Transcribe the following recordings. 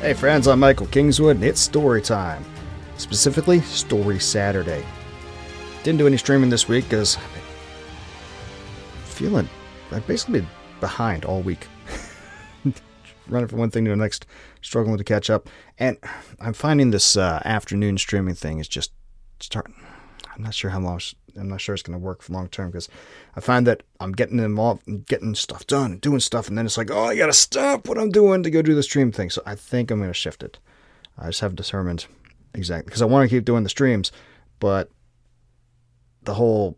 Hey friends, I'm Michael Kingswood, and it's story time. Specifically, Story Saturday. Didn't do any streaming this week because I'm feeling I've basically been behind all week. Running from one thing to the next, struggling to catch up. And I'm finding this uh, afternoon streaming thing is just starting. I'm not sure how long. I'm not sure it's going to work for long term because I find that I'm getting involved, and getting stuff done, and doing stuff, and then it's like, oh, I got to stop what I'm doing to go do the stream thing. So I think I'm going to shift it. I just haven't determined exactly because I want to keep doing the streams, but the whole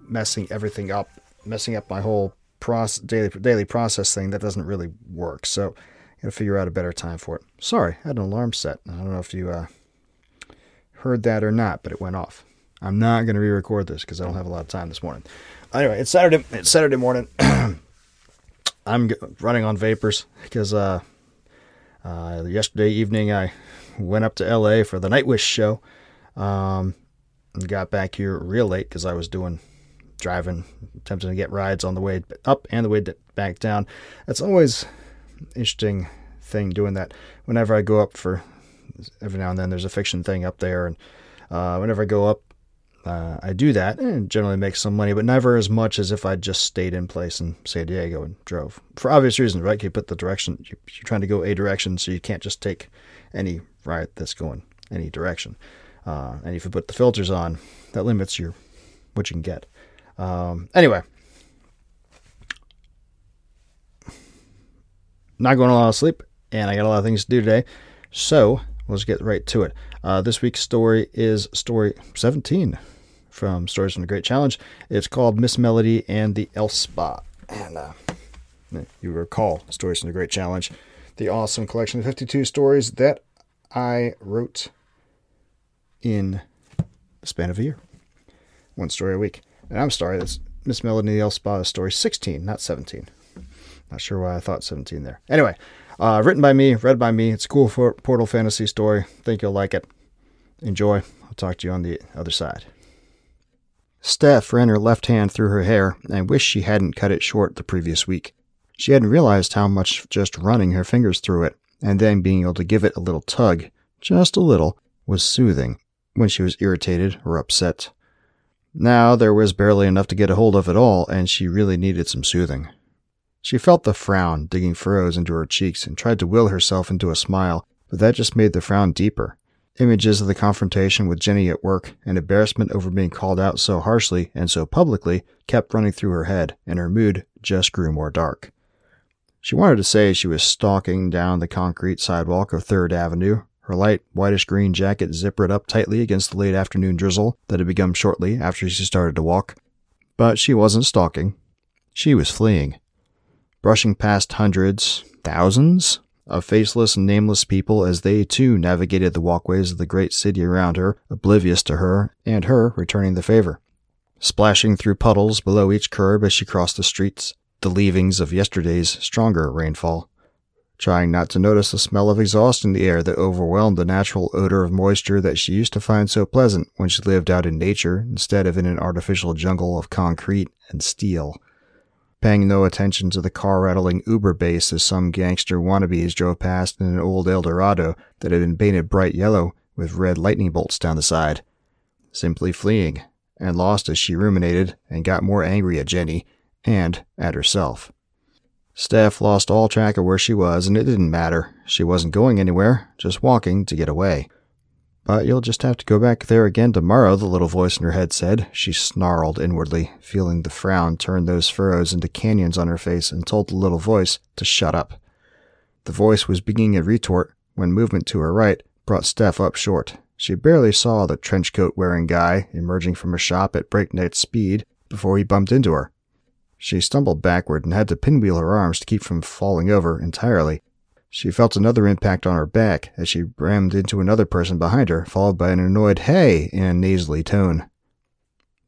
messing everything up, messing up my whole process, daily daily process thing that doesn't really work. So I got to figure out a better time for it. Sorry, I had an alarm set. I don't know if you uh, heard that or not, but it went off. I'm not going to re-record this because I don't have a lot of time this morning. Anyway, it's Saturday. It's Saturday morning. I'm running on vapors because uh, uh, yesterday evening I went up to LA for the Nightwish show. Um, and got back here real late because I was doing driving, attempting to get rides on the way up and the way back down. That's always interesting thing doing that. Whenever I go up for every now and then, there's a fiction thing up there, and uh, whenever I go up, uh, I do that and generally make some money, but never as much as if I just stayed in place in San Diego and drove. For obvious reasons, right? You put the direction, you're trying to go a direction, so you can't just take any ride that's going any direction. Uh, and if you put the filters on, that limits your what you can get. Um, anyway, not going a lot of sleep, and I got a lot of things to do today. So let's get right to it. Uh, this week's story is story 17 from Stories from the Great Challenge. It's called Miss Melody and the Elf Spa. And uh, you recall Stories from the Great Challenge, the awesome collection of 52 stories that I wrote in the span of a year. One story a week. And I'm sorry, that's Miss Melody and the Elf Spa story 16, not 17. Not sure why I thought 17 there. Anyway, uh, written by me, read by me. It's a cool for Portal fantasy story. Think you'll like it. Enjoy. I'll talk to you on the other side. Steph ran her left hand through her hair and wished she hadn't cut it short the previous week. She hadn't realized how much just running her fingers through it and then being able to give it a little tug, just a little, was soothing when she was irritated or upset. Now there was barely enough to get a hold of at all, and she really needed some soothing. She felt the frown digging furrows into her cheeks and tried to will herself into a smile, but that just made the frown deeper. Images of the confrontation with Jenny at work and embarrassment over being called out so harshly and so publicly kept running through her head, and her mood just grew more dark. She wanted to say she was stalking down the concrete sidewalk of Third Avenue, her light whitish green jacket zippered up tightly against the late afternoon drizzle that had begun shortly after she started to walk. But she wasn't stalking. She was fleeing. Brushing past hundreds, thousands of faceless and nameless people as they too navigated the walkways of the great city around her, oblivious to her, and her returning the favor. Splashing through puddles below each curb as she crossed the streets, the leavings of yesterday's stronger rainfall. Trying not to notice the smell of exhaust in the air that overwhelmed the natural odor of moisture that she used to find so pleasant when she lived out in nature instead of in an artificial jungle of concrete and steel paying no attention to the car rattling Uber bass as some gangster wannabes drove past in an old Eldorado that had been painted bright yellow with red lightning bolts down the side. Simply fleeing, and lost as she ruminated and got more angry at Jenny and at herself. Steph lost all track of where she was, and it didn't matter. She wasn't going anywhere, just walking to get away. But you'll just have to go back there again tomorrow, the little voice in her head said. She snarled inwardly, feeling the frown turn those furrows into canyons on her face, and told the little voice to shut up. The voice was beginning a retort when movement to her right brought Steph up short. She barely saw the trench coat wearing guy emerging from a shop at breakneck speed before he bumped into her. She stumbled backward and had to pinwheel her arms to keep from falling over entirely. She felt another impact on her back as she rammed into another person behind her, followed by an annoyed hey in a nasally tone.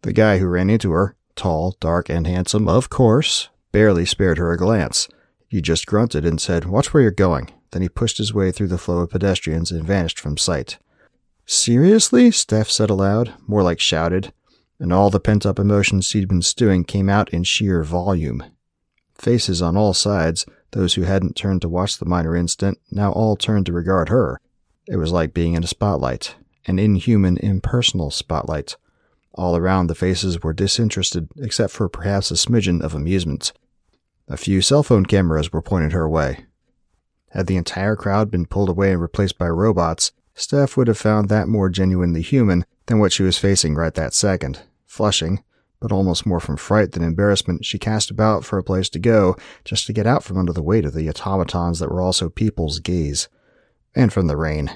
The guy who ran into her, tall, dark, and handsome, of course, barely spared her a glance. He just grunted and said, Watch where you're going. Then he pushed his way through the flow of pedestrians and vanished from sight. Seriously? Steph said aloud, more like shouted, and all the pent up emotions she'd been stewing came out in sheer volume. Faces on all sides, those who hadn't turned to watch the minor incident, now all turned to regard her. It was like being in a spotlight, an inhuman, impersonal spotlight. All around the faces were disinterested, except for perhaps a smidgen of amusement. A few cell phone cameras were pointed her way. Had the entire crowd been pulled away and replaced by robots, Steph would have found that more genuinely human than what she was facing right that second. Flushing, but almost more from fright than embarrassment, she cast about for a place to go, just to get out from under the weight of the automatons that were also people's gaze. And from the rain.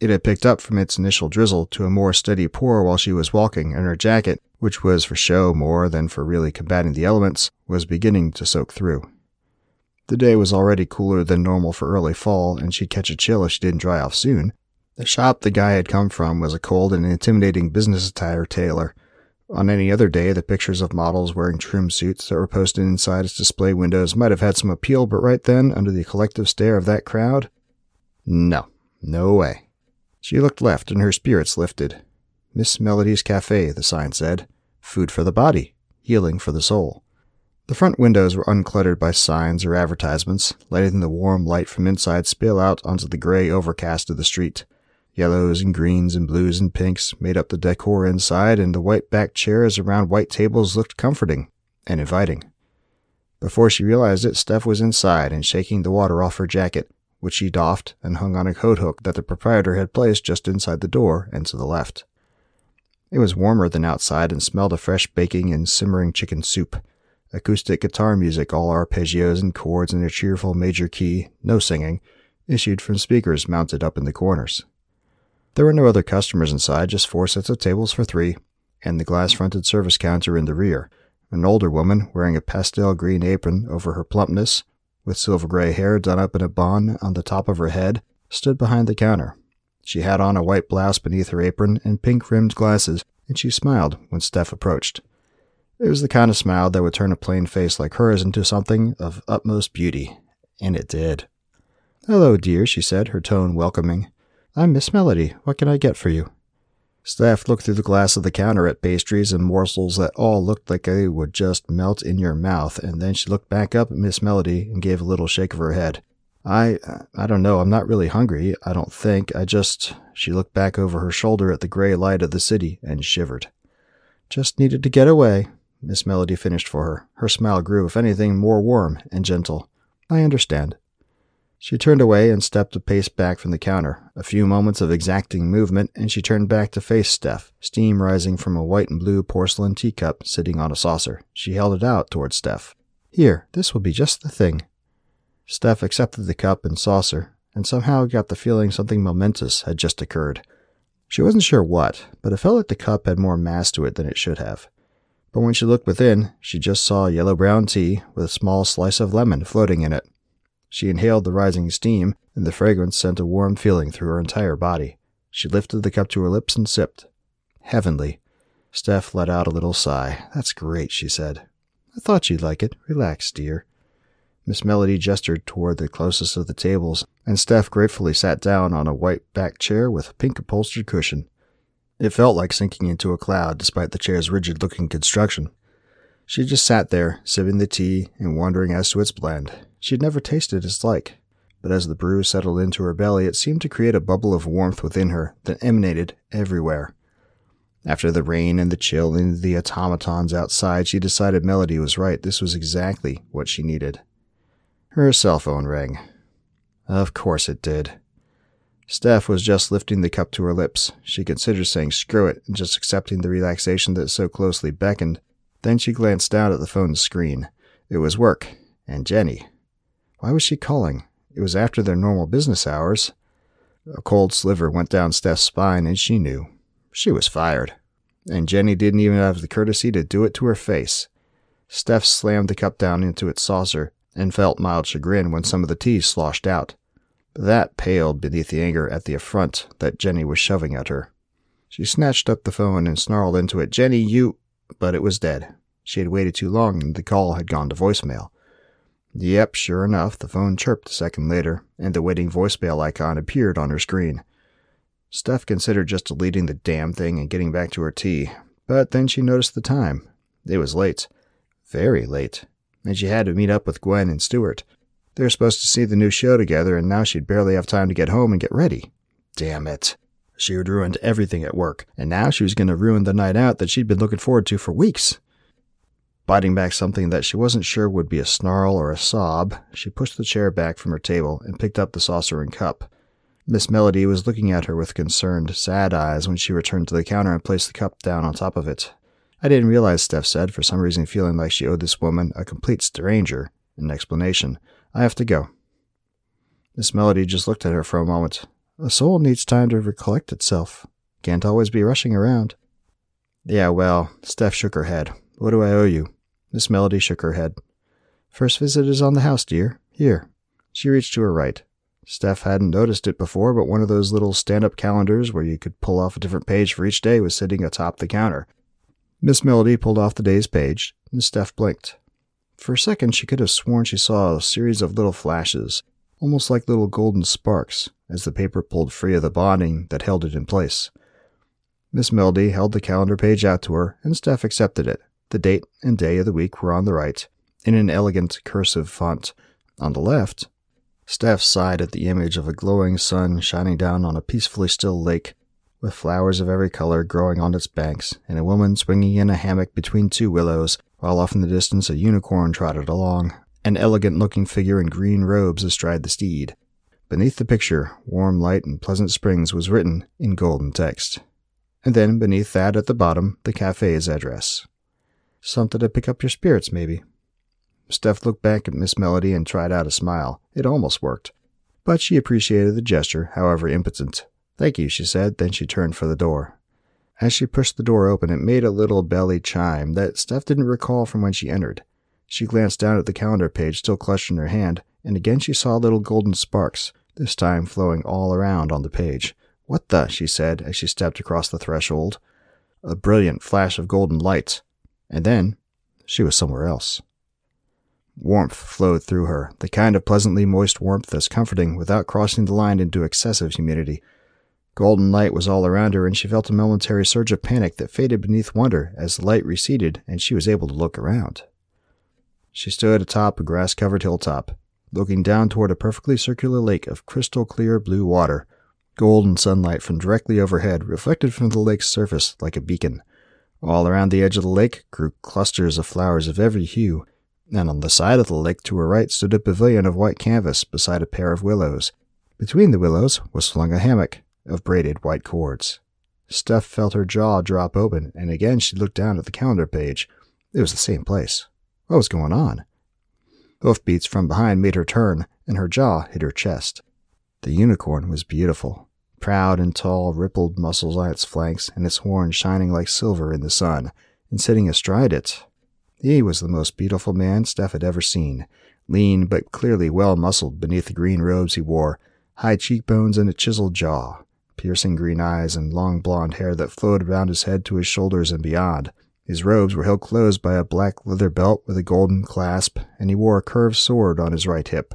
It had picked up from its initial drizzle to a more steady pour while she was walking, and her jacket, which was for show more than for really combating the elements, was beginning to soak through. The day was already cooler than normal for early fall, and she'd catch a chill if she didn't dry off soon. The shop the guy had come from was a cold and intimidating business attire tailor. On any other day, the pictures of models wearing trim suits that were posted inside its display windows might have had some appeal, but right then, under the collective stare of that crowd, no, no way. She looked left and her spirits lifted. Miss Melody's Cafe, the sign said. Food for the body, healing for the soul. The front windows were uncluttered by signs or advertisements, letting the warm light from inside spill out onto the gray overcast of the street. Yellows and greens and blues and pinks made up the decor inside, and the white backed chairs around white tables looked comforting and inviting. Before she realized it, Steph was inside and shaking the water off her jacket, which she doffed and hung on a coat hook that the proprietor had placed just inside the door and to the left. It was warmer than outside and smelled of fresh baking and simmering chicken soup. Acoustic guitar music, all arpeggios and chords in a cheerful major key, no singing, issued from speakers mounted up in the corners. There were no other customers inside, just four sets of tables for three, and the glass fronted service counter in the rear. An older woman, wearing a pastel green apron over her plumpness, with silver gray hair done up in a bun on the top of her head, stood behind the counter. She had on a white blouse beneath her apron and pink rimmed glasses, and she smiled when Steph approached. It was the kind of smile that would turn a plain face like hers into something of utmost beauty, and it did. Hello, dear, she said, her tone welcoming. I'm Miss Melody. What can I get for you? Steph looked through the glass of the counter at pastries and morsels that all looked like they would just melt in your mouth, and then she looked back up at Miss Melody and gave a little shake of her head. I, I don't know. I'm not really hungry. I don't think. I just. She looked back over her shoulder at the gray light of the city and shivered. Just needed to get away. Miss Melody finished for her. Her smile grew, if anything, more warm and gentle. I understand. She turned away and stepped a pace back from the counter. A few moments of exacting movement, and she turned back to face Steph, steam rising from a white and blue porcelain teacup sitting on a saucer. She held it out toward Steph. Here, this will be just the thing. Steph accepted the cup and saucer, and somehow got the feeling something momentous had just occurred. She wasn't sure what, but it felt like the cup had more mass to it than it should have. But when she looked within, she just saw yellow brown tea with a small slice of lemon floating in it. She inhaled the rising steam, and the fragrance sent a warm feeling through her entire body. She lifted the cup to her lips and sipped. Heavenly. Steph let out a little sigh. That's great, she said. I thought you'd like it. Relax, dear. Miss Melody gestured toward the closest of the tables, and Steph gratefully sat down on a white backed chair with a pink upholstered cushion. It felt like sinking into a cloud despite the chair's rigid looking construction. She just sat there, sipping the tea and wondering as to its blend. She had never tasted its like, but as the brew settled into her belly, it seemed to create a bubble of warmth within her that emanated everywhere. After the rain and the chill and the automatons outside, she decided Melody was right. This was exactly what she needed. Her cell phone rang. Of course it did. Steph was just lifting the cup to her lips. She considered saying screw it and just accepting the relaxation that so closely beckoned. Then she glanced down at the phone's screen. It was work, and Jenny. Why was she calling? It was after their normal business hours. A cold sliver went down Steph's spine, and she knew. She was fired. And Jenny didn't even have the courtesy to do it to her face. Steph slammed the cup down into its saucer and felt mild chagrin when some of the tea sloshed out. that paled beneath the anger at the affront that Jenny was shoving at her. She snatched up the phone and snarled into it, Jenny, you. But it was dead. She had waited too long and the call had gone to voicemail. Yep, sure enough, the phone chirped a second later, and the waiting voicemail icon appeared on her screen. Steph considered just deleting the damn thing and getting back to her tea, but then she noticed the time. It was late. Very late. And she had to meet up with Gwen and Stuart. They were supposed to see the new show together, and now she'd barely have time to get home and get ready. Damn it. She had ruined everything at work, and now she was going to ruin the night out that she'd been looking forward to for weeks. Biting back something that she wasn't sure would be a snarl or a sob, she pushed the chair back from her table and picked up the saucer and cup. Miss Melody was looking at her with concerned, sad eyes when she returned to the counter and placed the cup down on top of it. I didn't realize, Steph said, for some reason feeling like she owed this woman, a complete stranger, an explanation. I have to go. Miss Melody just looked at her for a moment. A soul needs time to recollect itself. Can't always be rushing around. Yeah, well, Steph shook her head. What do I owe you? Miss Melody shook her head. First visit is on the house, dear. Here. She reached to her right. Steph hadn't noticed it before, but one of those little stand up calendars where you could pull off a different page for each day was sitting atop the counter. Miss Melody pulled off the day's page, and Steph blinked. For a second, she could have sworn she saw a series of little flashes, almost like little golden sparks, as the paper pulled free of the bonding that held it in place. Miss Melody held the calendar page out to her, and Steph accepted it. The date and day of the week were on the right, in an elegant cursive font. On the left, Steph sighed at the image of a glowing sun shining down on a peacefully still lake, with flowers of every color growing on its banks, and a woman swinging in a hammock between two willows, while off in the distance a unicorn trotted along, an elegant looking figure in green robes astride the steed. Beneath the picture, warm light and pleasant springs was written in golden text. And then, beneath that at the bottom, the cafe's address. Something to pick up your spirits, maybe. Steph looked back at Miss Melody and tried out a smile. It almost worked. But she appreciated the gesture, however impotent. Thank you, she said, then she turned for the door. As she pushed the door open, it made a little belly chime that Steph didn't recall from when she entered. She glanced down at the calendar page still clutched in her hand, and again she saw little golden sparks, this time flowing all around on the page. What the? she said as she stepped across the threshold. A brilliant flash of golden light. And then she was somewhere else. Warmth flowed through her, the kind of pleasantly moist warmth that's comforting without crossing the line into excessive humidity. Golden light was all around her, and she felt a momentary surge of panic that faded beneath wonder as the light receded and she was able to look around. She stood atop a grass covered hilltop, looking down toward a perfectly circular lake of crystal clear blue water. Golden sunlight from directly overhead reflected from the lake's surface like a beacon. All around the edge of the lake grew clusters of flowers of every hue, and on the side of the lake to her right stood a pavilion of white canvas beside a pair of willows. Between the willows was slung a hammock of braided white cords. Steph felt her jaw drop open, and again she looked down at the calendar page. It was the same place. What was going on? Hoofbeats from behind made her turn, and her jaw hit her chest. The unicorn was beautiful proud and tall, rippled muscles on its flanks, and its horns shining like silver in the sun, and sitting astride it. He was the most beautiful man Steph had ever seen, lean but clearly well muscled beneath the green robes he wore, high cheekbones and a chiseled jaw, piercing green eyes and long blond hair that flowed around his head to his shoulders and beyond. His robes were held close by a black leather belt with a golden clasp, and he wore a curved sword on his right hip.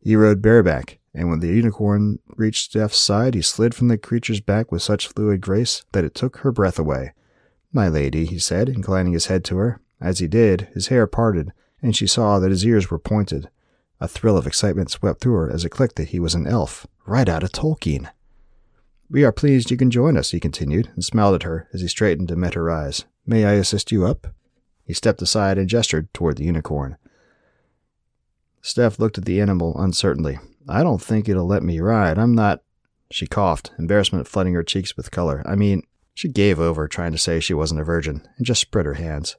He rode bareback, and when the unicorn reached Steph's side, he slid from the creature's back with such fluid grace that it took her breath away. My lady, he said, inclining his head to her. As he did, his hair parted, and she saw that his ears were pointed. A thrill of excitement swept through her as it clicked that he was an elf, right out of Tolkien. We are pleased you can join us, he continued, and smiled at her as he straightened and met her eyes. May I assist you up? He stepped aside and gestured toward the unicorn. Steph looked at the animal uncertainly. I don't think it'll let me ride. I'm not. She coughed, embarrassment flooding her cheeks with color. I mean, she gave over trying to say she wasn't a virgin, and just spread her hands.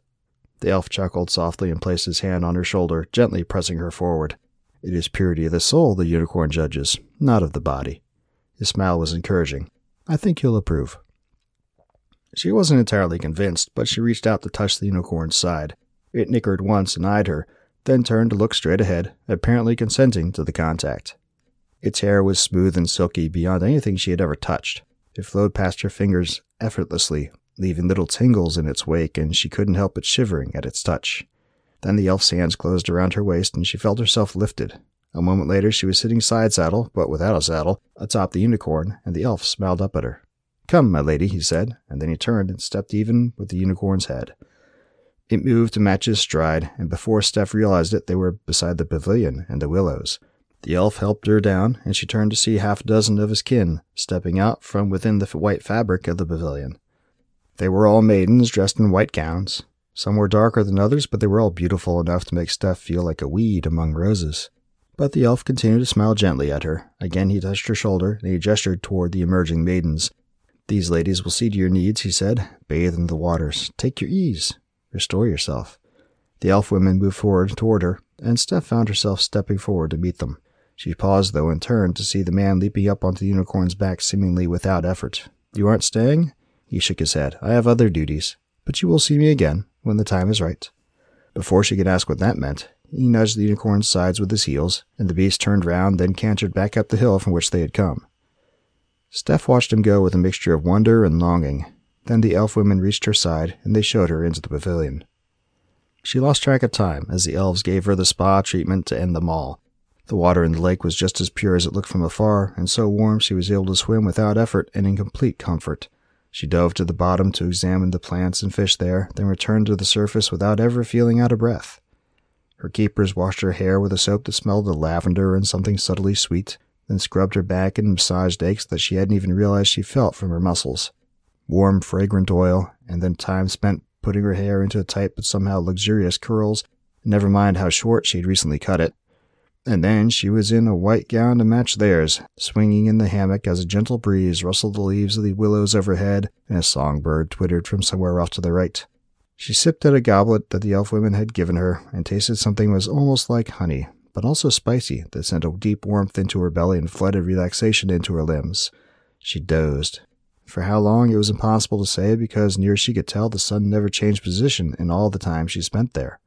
The elf chuckled softly and placed his hand on her shoulder, gently pressing her forward. It is purity of the soul the unicorn judges, not of the body. His smile was encouraging. I think you'll approve. She wasn't entirely convinced, but she reached out to touch the unicorn's side. It nickered once and eyed her, then turned to look straight ahead, apparently consenting to the contact. Its hair was smooth and silky beyond anything she had ever touched. It flowed past her fingers effortlessly, leaving little tingles in its wake, and she couldn't help but shivering at its touch. Then the elf's hands closed around her waist, and she felt herself lifted. A moment later, she was sitting side saddle, but without a saddle, atop the unicorn, and the elf smiled up at her. Come, my lady, he said, and then he turned and stepped even with the unicorn's head. It moved to match his stride, and before Steph realized it, they were beside the pavilion and the willows. The elf helped her down, and she turned to see half a dozen of his kin stepping out from within the white fabric of the pavilion. They were all maidens dressed in white gowns. Some were darker than others, but they were all beautiful enough to make Steph feel like a weed among roses. But the elf continued to smile gently at her. Again he touched her shoulder, and he gestured toward the emerging maidens. These ladies will see to your needs, he said. Bathe in the waters. Take your ease. Restore yourself. The elf women moved forward toward her, and Steph found herself stepping forward to meet them. She paused, though, and turned to see the man leaping up onto the unicorn's back seemingly without effort. You aren't staying? He shook his head. I have other duties, but you will see me again when the time is right. Before she could ask what that meant, he nudged the unicorn's sides with his heels, and the beast turned round, then cantered back up the hill from which they had come. Steph watched him go with a mixture of wonder and longing. Then the elf women reached her side, and they showed her into the pavilion. She lost track of time as the elves gave her the spa treatment to end them all, the water in the lake was just as pure as it looked from afar, and so warm she was able to swim without effort and in complete comfort. She dove to the bottom to examine the plants and fish there, then returned to the surface without ever feeling out of breath. Her keepers washed her hair with a soap that smelled of lavender and something subtly sweet, then scrubbed her back and massaged aches that she hadn't even realized she felt from her muscles. Warm, fragrant oil, and then time spent putting her hair into tight but somehow luxurious curls, never mind how short she had recently cut it. And then she was in a white gown to match theirs, swinging in the hammock as a gentle breeze rustled the leaves of the willows overhead and a songbird twittered from somewhere off to the right. She sipped at a goblet that the elf women had given her and tasted something that was almost like honey, but also spicy, that sent a deep warmth into her belly and flooded relaxation into her limbs. She dozed. For how long it was impossible to say because near as she could tell the sun never changed position in all the time she spent there.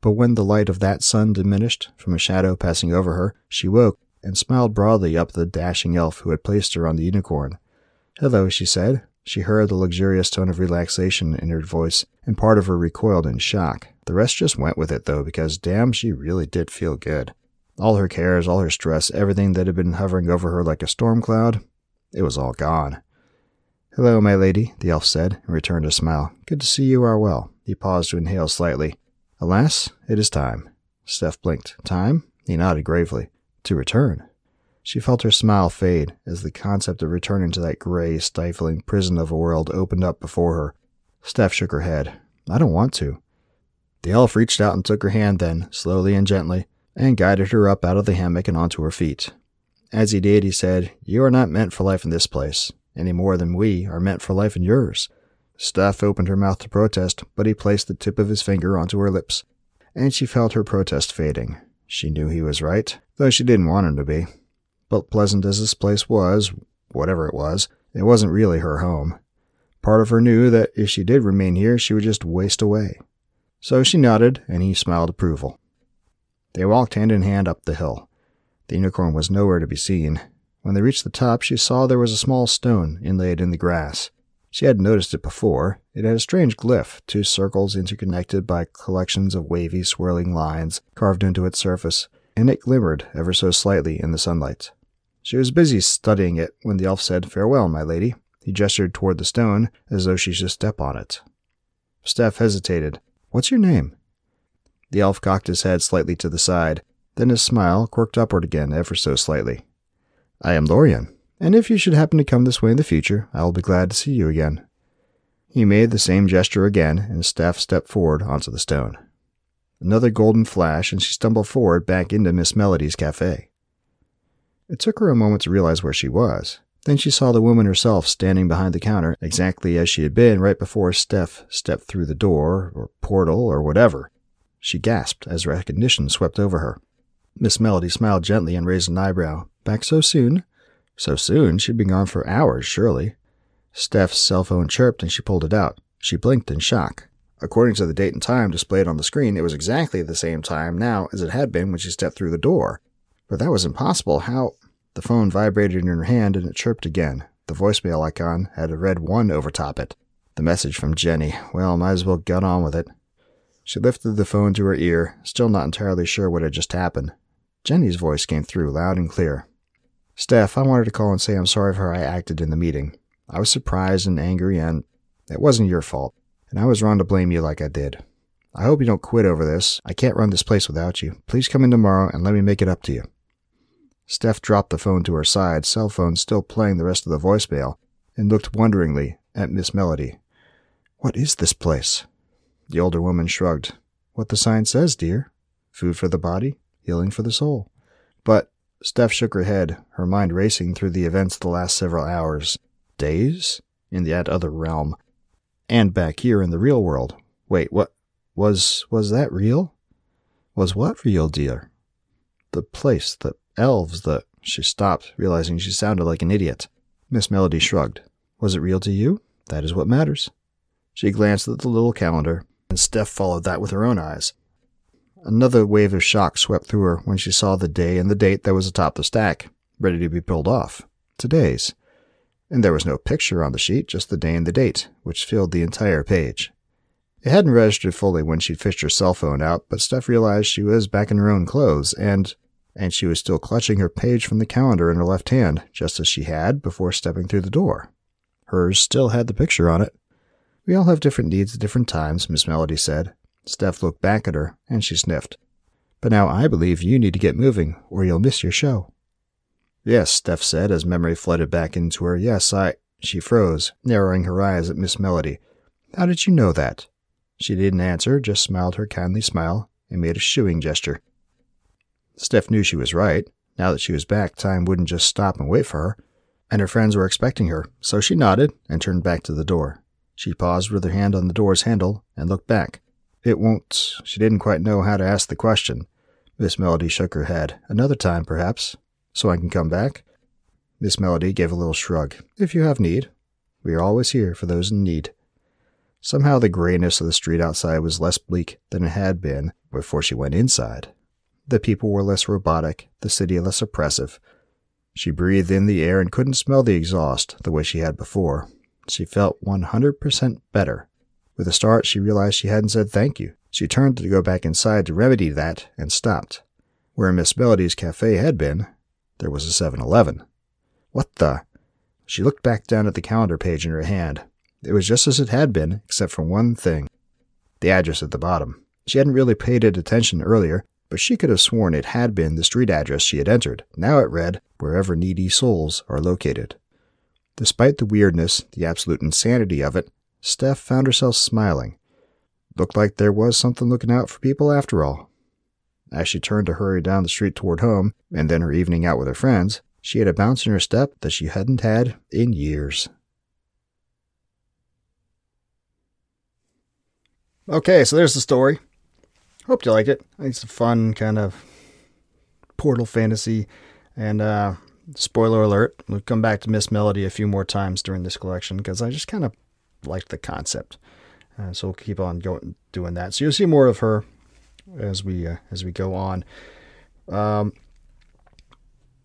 But when the light of that sun diminished from a shadow passing over her, she woke and smiled broadly up at the dashing elf who had placed her on the unicorn. Hello, she said. She heard the luxurious tone of relaxation in her voice, and part of her recoiled in shock. The rest just went with it, though, because damn, she really did feel good. All her cares, all her stress, everything that had been hovering over her like a storm cloud, it was all gone. Hello, my lady, the elf said, and returned a smile. Good to see you are well. He paused to inhale slightly. Alas, it is time. Steph blinked. Time? He nodded gravely. To return. She felt her smile fade as the concept of returning to that gray, stifling prison of a world opened up before her. Steph shook her head. I don't want to. The elf reached out and took her hand then, slowly and gently, and guided her up out of the hammock and onto her feet. As he did, he said, You are not meant for life in this place, any more than we are meant for life in yours. Steph opened her mouth to protest, but he placed the tip of his finger onto her lips, and she felt her protest fading. She knew he was right, though she didn't want him to be. But pleasant as this place was, whatever it was, it wasn't really her home. Part of her knew that if she did remain here, she would just waste away. So she nodded, and he smiled approval. They walked hand in hand up the hill. The unicorn was nowhere to be seen. When they reached the top, she saw there was a small stone inlaid in the grass. She had noticed it before. It had a strange glyph, two circles interconnected by collections of wavy, swirling lines carved into its surface, and it glimmered ever so slightly in the sunlight. She was busy studying it when the elf said, Farewell, my lady. He gestured toward the stone as though she should step on it. Steph hesitated. What's your name? The elf cocked his head slightly to the side, then his smile quirked upward again ever so slightly. I am Lorian, and if you should happen to come this way in the future, I will be glad to see you again. He made the same gesture again, and Steph stepped forward onto the stone. Another golden flash, and she stumbled forward back into Miss Melody's cafe. It took her a moment to realize where she was. Then she saw the woman herself standing behind the counter, exactly as she had been right before Steph stepped through the door, or portal, or whatever. She gasped as recognition swept over her. Miss Melody smiled gently and raised an eyebrow. Back so soon? So soon? She'd been gone for hours, surely. Steph's cell phone chirped and she pulled it out. She blinked in shock. According to the date and time displayed on the screen, it was exactly the same time now as it had been when she stepped through the door. But that was impossible. How? The phone vibrated in her hand and it chirped again. The voicemail icon had a red 1 over top it. The message from Jenny. Well, might as well get on with it. She lifted the phone to her ear, still not entirely sure what had just happened. Jenny's voice came through loud and clear. Steph, I wanted to call and say I'm sorry for how I acted in the meeting. I was surprised and angry, and it wasn't your fault, and I was wrong to blame you like I did. I hope you don't quit over this. I can't run this place without you. Please come in tomorrow and let me make it up to you. Steph dropped the phone to her side, cell phone still playing the rest of the voicemail, and looked wonderingly at Miss Melody. What is this place? The older woman shrugged. What the sign says, dear. Food for the body, healing for the soul. But Steph shook her head, her mind racing through the events of the last several hours, days, in that other realm, and back here in the real world. Wait, what? Was was that real? Was what real, dear? The place, the elves, the. She stopped, realizing she sounded like an idiot. Miss Melody shrugged. Was it real to you? That is what matters. She glanced at the little calendar and Steph followed that with her own eyes. Another wave of shock swept through her when she saw the day and the date that was atop the stack, ready to be pulled off. Today's. And there was no picture on the sheet, just the day and the date, which filled the entire page. It hadn't registered fully when she'd fished her cell phone out, but Steph realized she was back in her own clothes, and and she was still clutching her page from the calendar in her left hand, just as she had before stepping through the door. Hers still had the picture on it. We all have different needs at different times, Miss Melody said. Steph looked back at her, and she sniffed. But now I believe you need to get moving, or you'll miss your show. Yes, Steph said as memory flooded back into her. Yes, I. She froze, narrowing her eyes at Miss Melody. How did you know that? She didn't answer, just smiled her kindly smile and made a shooing gesture. Steph knew she was right. Now that she was back, time wouldn't just stop and wait for her, and her friends were expecting her, so she nodded and turned back to the door. She paused with her hand on the door's handle and looked back. It won't. She didn't quite know how to ask the question. Miss Melody shook her head. Another time, perhaps. So I can come back? Miss Melody gave a little shrug. If you have need. We are always here for those in need. Somehow the grayness of the street outside was less bleak than it had been before she went inside. The people were less robotic, the city less oppressive. She breathed in the air and couldn't smell the exhaust the way she had before. She felt 100% better. With a start, she realized she hadn't said thank you. She turned to go back inside to remedy that and stopped. Where Miss Melody's cafe had been, there was a 7 Eleven. What the? She looked back down at the calendar page in her hand. It was just as it had been, except for one thing the address at the bottom. She hadn't really paid it attention earlier, but she could have sworn it had been the street address she had entered. Now it read, Wherever needy souls are located. Despite the weirdness, the absolute insanity of it, Steph found herself smiling. Looked like there was something looking out for people after all. As she turned to hurry down the street toward home, and then her evening out with her friends, she had a bounce in her step that she hadn't had in years. Okay, so there's the story. Hope you liked it. It's a fun kind of portal fantasy, and uh, spoiler alert, we'll come back to Miss Melody a few more times during this collection because I just kind of liked the concept. Uh, so we'll keep on going doing that. So you'll see more of her as we uh, as we go on. Um,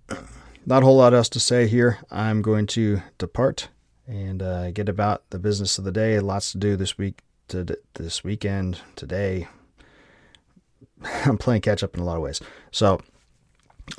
not a whole lot else to say here. I'm going to depart and uh, get about the business of the day. Lots to do this week, to this weekend, today. I'm playing catch up in a lot of ways. So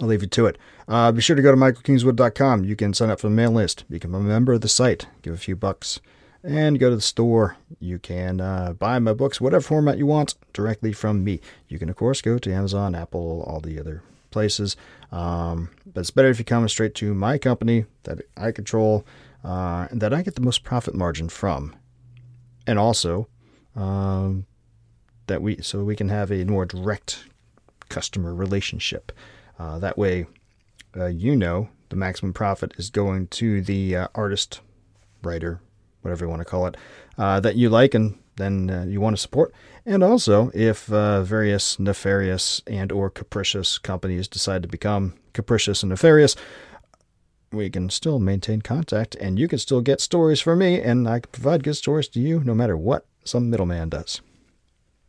I'll leave you to it. Uh, be sure to go to michaelkingswood.com. You can sign up for the mail list, become a member of the site, give a few bucks, and go to the store. You can uh, buy my books, whatever format you want, directly from me. You can, of course, go to Amazon, Apple, all the other places. Um, but it's better if you come straight to my company that I control uh, and that I get the most profit margin from. And also, um, that we so we can have a more direct customer relationship. Uh, that way, uh, you know the maximum profit is going to the uh, artist, writer, whatever you want to call it, uh, that you like and then uh, you want to support. And also, if uh, various nefarious and or capricious companies decide to become capricious and nefarious, we can still maintain contact and you can still get stories from me and I can provide good stories to you no matter what some middleman does.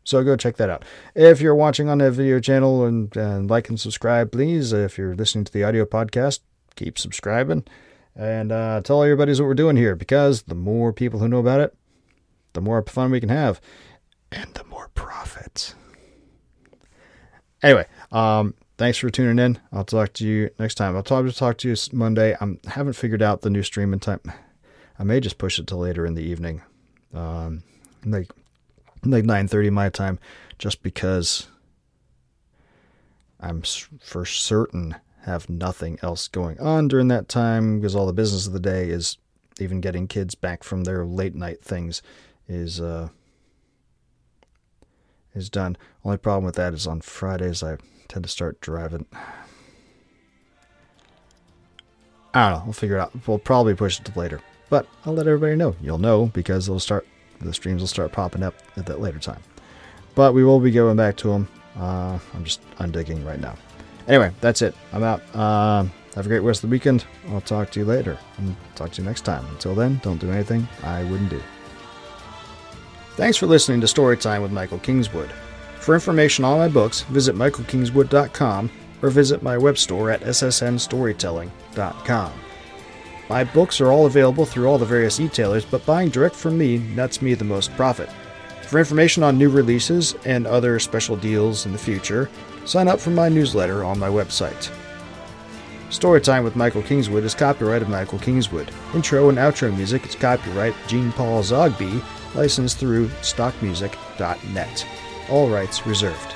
So go check that out. If you're watching on a video channel and, and like and subscribe, please. If you're listening to the audio podcast, keep subscribing, and uh, tell buddies what we're doing here because the more people who know about it, the more fun we can have, and the more profits. Anyway, um, thanks for tuning in. I'll talk to you next time. I'll talk to talk to you Monday. I haven't figured out the new streaming time. I may just push it to later in the evening, um, like like nine thirty my time, just because I'm for certain have nothing else going on during that time because all the business of the day is even getting kids back from their late night things is uh is done. Only problem with that is on Fridays I tend to start driving. I don't know. We'll figure it out. We'll probably push it to later, but I'll let everybody know. You'll know because they'll start. The streams will start popping up at that later time. But we will be going back to them. Uh, I'm just undigging right now. Anyway, that's it. I'm out. Uh, have a great rest of the weekend. I'll talk to you later and talk to you next time. Until then, don't do anything I wouldn't do. Thanks for listening to Storytime with Michael Kingswood. For information on my books, visit michaelkingswood.com or visit my web store at ssnstorytelling.com. My books are all available through all the various e-tailers, but buying direct from me nets me the most profit. For information on new releases and other special deals in the future, sign up for my newsletter on my website. Storytime with Michael Kingswood is copyright of Michael Kingswood. Intro and outro music is copyright Jean Paul Zogby licensed through stockmusic.net. All rights reserved.